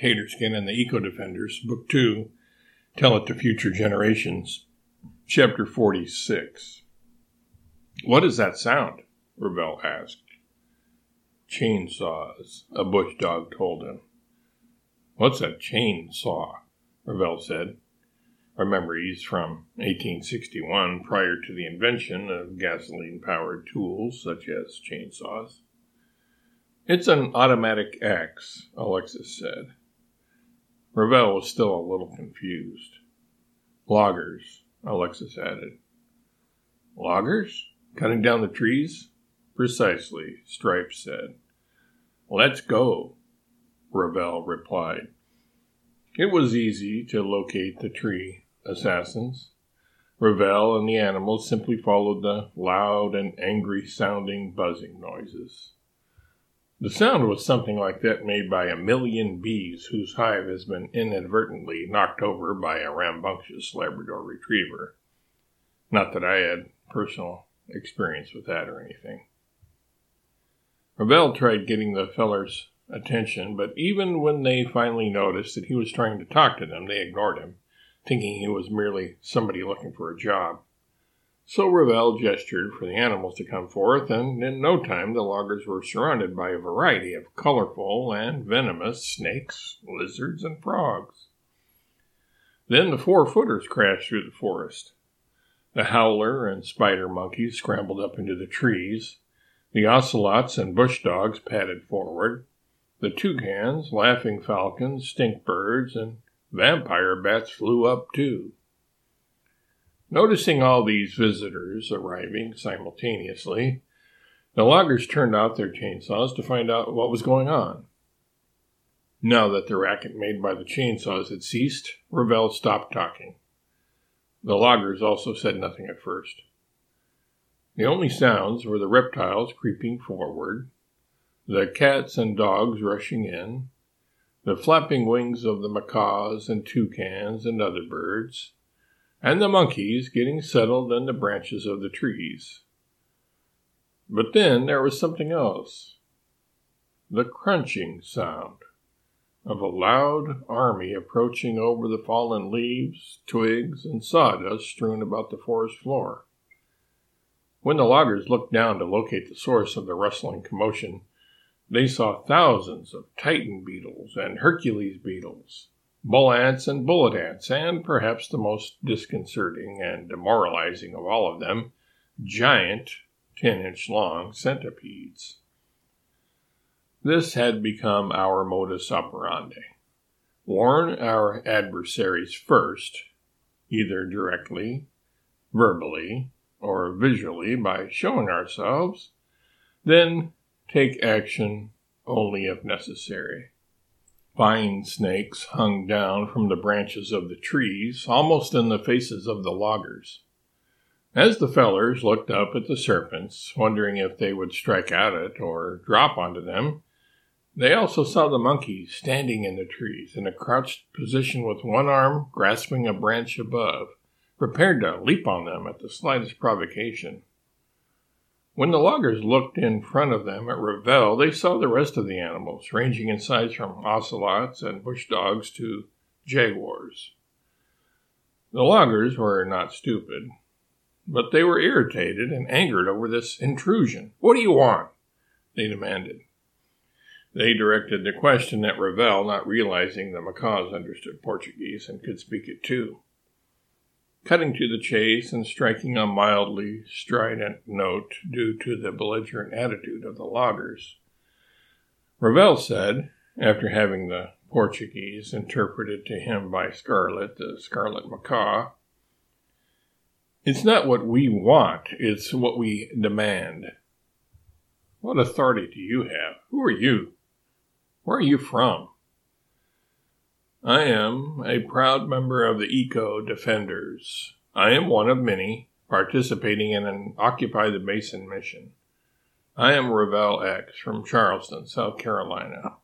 Taterskin and the Eco Defenders, Book 2, Tell It to Future Generations, Chapter 46. What is that sound? Ravel asked. Chainsaws, a bush dog told him. What's a chainsaw? Ravel said. Our memories from 1861, prior to the invention of gasoline powered tools such as chainsaws. It's an automatic axe, Alexis said. Ravel was still a little confused. Loggers, Alexis added. Loggers? Cutting down the trees? Precisely, Stripes said. Let's go, Ravel replied. It was easy to locate the tree assassins. Ravel and the animals simply followed the loud and angry sounding buzzing noises. The sound was something like that made by a million bees whose hive has been inadvertently knocked over by a rambunctious Labrador retriever. Not that I had personal experience with that or anything. Ravel tried getting the fellers' attention, but even when they finally noticed that he was trying to talk to them, they ignored him, thinking he was merely somebody looking for a job. So Ravel gestured for the animals to come forth, and in no time the loggers were surrounded by a variety of colorful and venomous snakes, lizards, and frogs. Then the four footers crashed through the forest. The howler and spider monkeys scrambled up into the trees. The ocelots and bush dogs padded forward. The toucans, laughing falcons, stink birds, and vampire bats flew up too. Noticing all these visitors arriving simultaneously, the loggers turned out their chainsaws to find out what was going on. Now that the racket made by the chainsaws had ceased, Ravel stopped talking. The loggers also said nothing at first. The only sounds were the reptiles creeping forward, the cats and dogs rushing in, the flapping wings of the macaws and toucans and other birds, and the monkeys getting settled in the branches of the trees. But then there was something else the crunching sound of a loud army approaching over the fallen leaves, twigs, and sawdust strewn about the forest floor. When the loggers looked down to locate the source of the rustling commotion, they saw thousands of Titan beetles and Hercules beetles, bull ants and bullet ants, and perhaps the most disconcerting and demoralizing of all of them, giant, 10 inch long centipedes. This had become our modus operandi. Warn our adversaries first, either directly, verbally, or visually by showing ourselves, then take action only if necessary. Vine snakes hung down from the branches of the trees, almost in the faces of the loggers. As the fellers looked up at the serpents, wondering if they would strike at it or drop onto them, they also saw the monkeys standing in the trees in a crouched position with one arm grasping a branch above, prepared to leap on them at the slightest provocation. When the loggers looked in front of them at Ravel, they saw the rest of the animals, ranging in size from ocelots and bush dogs to jaguars. The loggers were not stupid, but they were irritated and angered over this intrusion. What do you want? They demanded. They directed the question at Ravel, not realizing the macaws understood Portuguese and could speak it too cutting to the chase and striking a mildly strident note due to the belligerent attitude of the loggers. Ravel said, after having the Portuguese interpreted to him by Scarlet, the scarlet macaw, It's not what we want, it's what we demand. What authority do you have? Who are you? Where are you from? I am a proud member of the Eco Defenders. I am one of many participating in an Occupy the Basin mission. I am Ravel X from Charleston, South Carolina.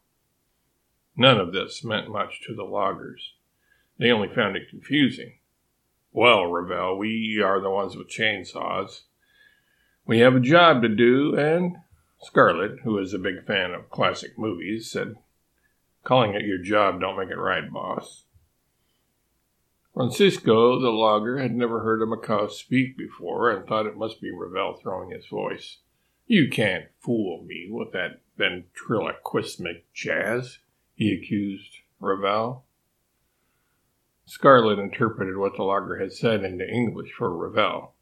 None of this meant much to the loggers. They only found it confusing. Well, Ravel, we are the ones with chainsaws. We have a job to do, and Scarlet, who is a big fan of classic movies, said Calling it your job don't make it right, boss. Francisco, the logger, had never heard a macaw speak before and thought it must be Ravel throwing his voice. You can't fool me with that ventriloquismic jazz, he accused Ravel. Scarlet interpreted what the logger had said into English for Ravel.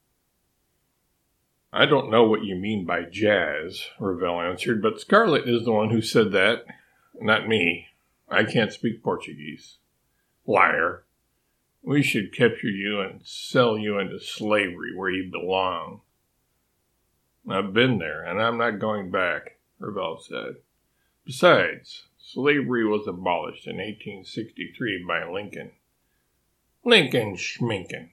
I don't know what you mean by jazz, Ravel answered, but Scarlet is the one who said that, not me. I can't speak Portuguese. Liar. We should capture you and sell you into slavery where you belong. I've been there, and I'm not going back, Ravel said. Besides, slavery was abolished in 1863 by Lincoln. Lincoln schminken.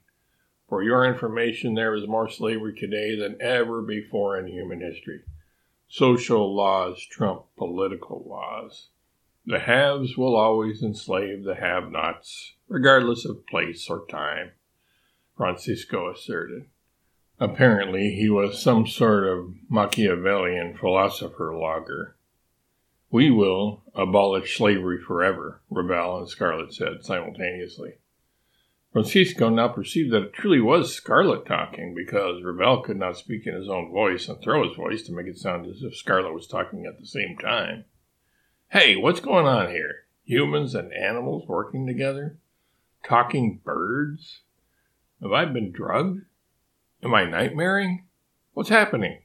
For your information, there is more slavery today than ever before in human history. Social laws trump political laws. The haves will always enslave the have nots, regardless of place or time, Francisco asserted. Apparently, he was some sort of Machiavellian philosopher logger. We will abolish slavery forever, Ravel and Scarlet said simultaneously. Francisco now perceived that it truly was Scarlet talking because Ravel could not speak in his own voice and throw his voice to make it sound as if Scarlet was talking at the same time. Hey, what's going on here? Humans and animals working together? Talking birds? Have I been drugged? Am I nightmaring? What's happening?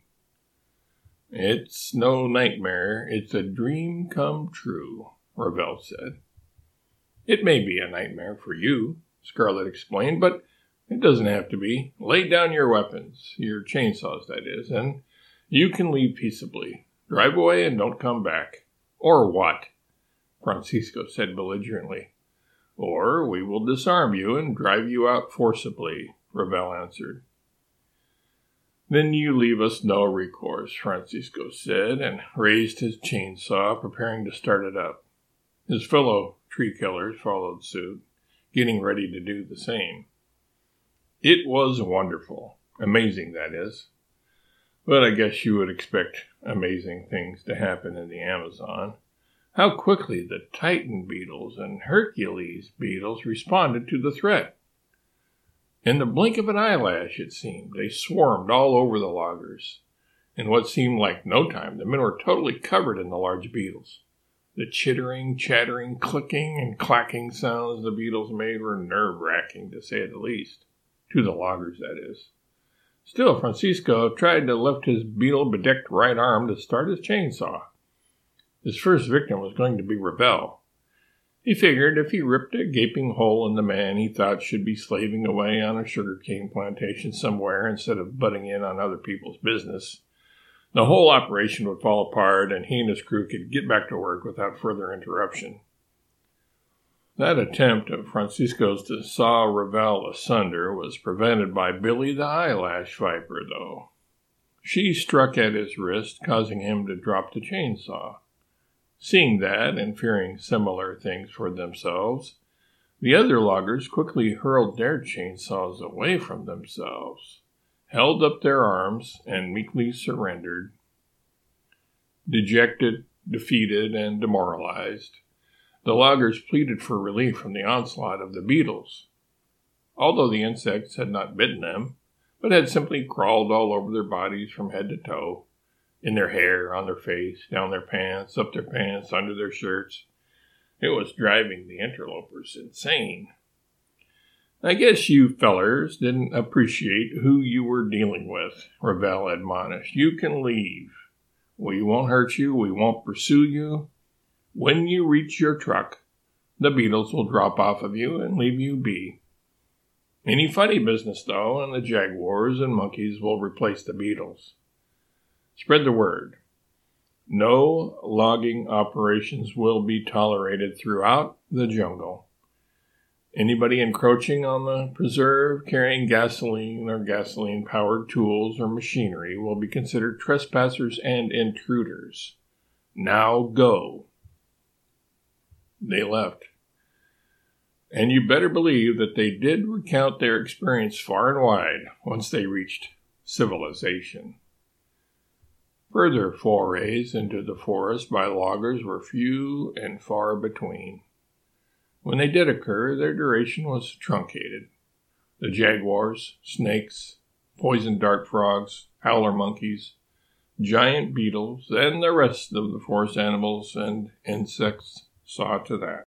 It's no nightmare, it's a dream come true, Ravel said. It may be a nightmare for you, Scarlet explained, but it doesn't have to be. Lay down your weapons, your chainsaws, that is, and you can leave peaceably. Drive away and don't come back. Or what? Francisco said belligerently. Or we will disarm you and drive you out forcibly, Ravel answered. Then you leave us no recourse, Francisco said, and raised his chainsaw, preparing to start it up. His fellow tree killers followed suit getting ready to do the same. It was wonderful. Amazing, that is. But I guess you would expect amazing things to happen in the Amazon. How quickly the Titan beetles and Hercules beetles responded to the threat. In the blink of an eyelash, it seemed, they swarmed all over the loggers. In what seemed like no time, the men were totally covered in the large beetles. The chittering, chattering, clicking, and clacking sounds the beetles made were nerve wracking, to say the least. To the loggers, that is. Still, Francisco tried to lift his beetle bedecked right arm to start his chainsaw. His first victim was going to be Ravel. He figured if he ripped a gaping hole in the man he thought should be slaving away on a sugarcane plantation somewhere instead of butting in on other people's business, the whole operation would fall apart and he and his crew could get back to work without further interruption. That attempt of Francisco's to saw Ravel asunder was prevented by Billy the eyelash viper, though. She struck at his wrist, causing him to drop the chainsaw. Seeing that, and fearing similar things for themselves, the other loggers quickly hurled their chainsaws away from themselves held up their arms, and meekly surrendered. Dejected, defeated, and demoralized, the loggers pleaded for relief from the onslaught of the beetles. Although the insects had not bitten them, but had simply crawled all over their bodies from head to toe, in their hair, on their face, down their pants, up their pants, under their shirts. It was driving the interlopers insane. I guess you fellers didn't appreciate who you were dealing with, Ravel admonished. You can leave. We won't hurt you. We won't pursue you. When you reach your truck, the beetles will drop off of you and leave you be. Any funny business, though, and the jaguars and monkeys will replace the beetles. Spread the word. No logging operations will be tolerated throughout the jungle. Anybody encroaching on the preserve carrying gasoline or gasoline powered tools or machinery will be considered trespassers and intruders. Now go. They left. And you better believe that they did recount their experience far and wide once they reached civilization. Further forays into the forest by loggers were few and far between. When they did occur, their duration was truncated. The jaguars, snakes, poison dart frogs, howler monkeys, giant beetles, and the rest of the forest animals and insects saw to that.